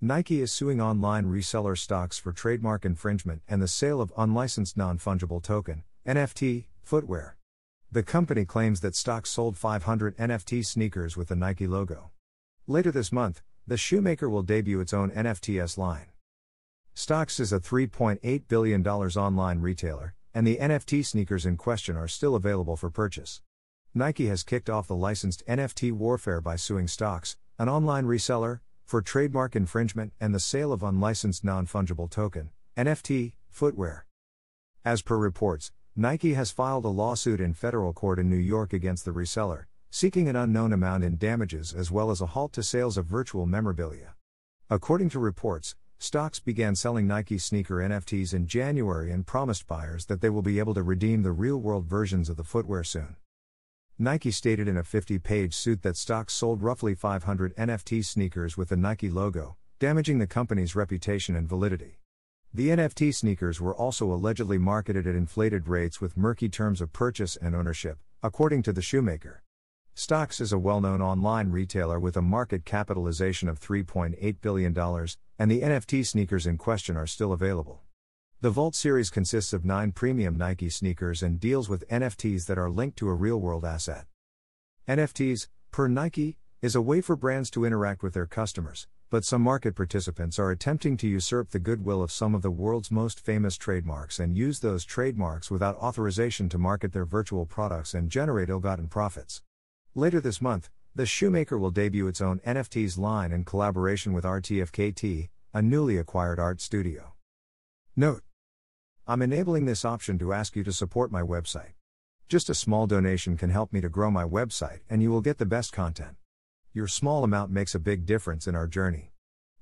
Nike is suing online reseller StockX for trademark infringement and the sale of unlicensed non fungible token, NFT, footwear. The company claims that StockX sold 500 NFT sneakers with the Nike logo. Later this month, the shoemaker will debut its own NFTs line. StockX is a $3.8 billion online retailer, and the NFT sneakers in question are still available for purchase. Nike has kicked off the licensed NFT warfare by suing StockX, an online reseller, for trademark infringement and the sale of unlicensed non fungible token, NFT, footwear. As per reports, Nike has filed a lawsuit in federal court in New York against the reseller, seeking an unknown amount in damages as well as a halt to sales of virtual memorabilia. According to reports, StockX began selling Nike sneaker NFTs in January and promised buyers that they will be able to redeem the real world versions of the footwear soon. Nike stated in a 50 page suit that StockX sold roughly 500 NFT sneakers with the Nike logo, damaging the company's reputation and validity. The NFT sneakers were also allegedly marketed at inflated rates with murky terms of purchase and ownership, according to the shoemaker. StockX is a well known online retailer with a market capitalization of $3.8 billion, and the NFT sneakers in question are still available. The Vault series consists of nine premium Nike sneakers and deals with NFTs that are linked to a real world asset. NFTs, per Nike, is a way for brands to interact with their customers, but some market participants are attempting to usurp the goodwill of some of the world's most famous trademarks and use those trademarks without authorization to market their virtual products and generate ill gotten profits. Later this month, the shoemaker will debut its own NFTs line in collaboration with RTFKT, a newly acquired art studio. Note I'm enabling this option to ask you to support my website. Just a small donation can help me to grow my website, and you will get the best content. Your small amount makes a big difference in our journey.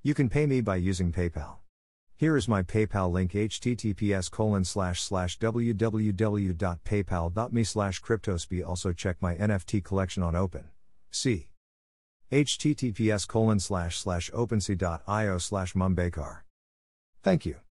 You can pay me by using PayPal. Here is my PayPal link https colon slash slash www.paypal.me slash. Also check my NFT collection on Open. See https colon slash slash slash. Thank you.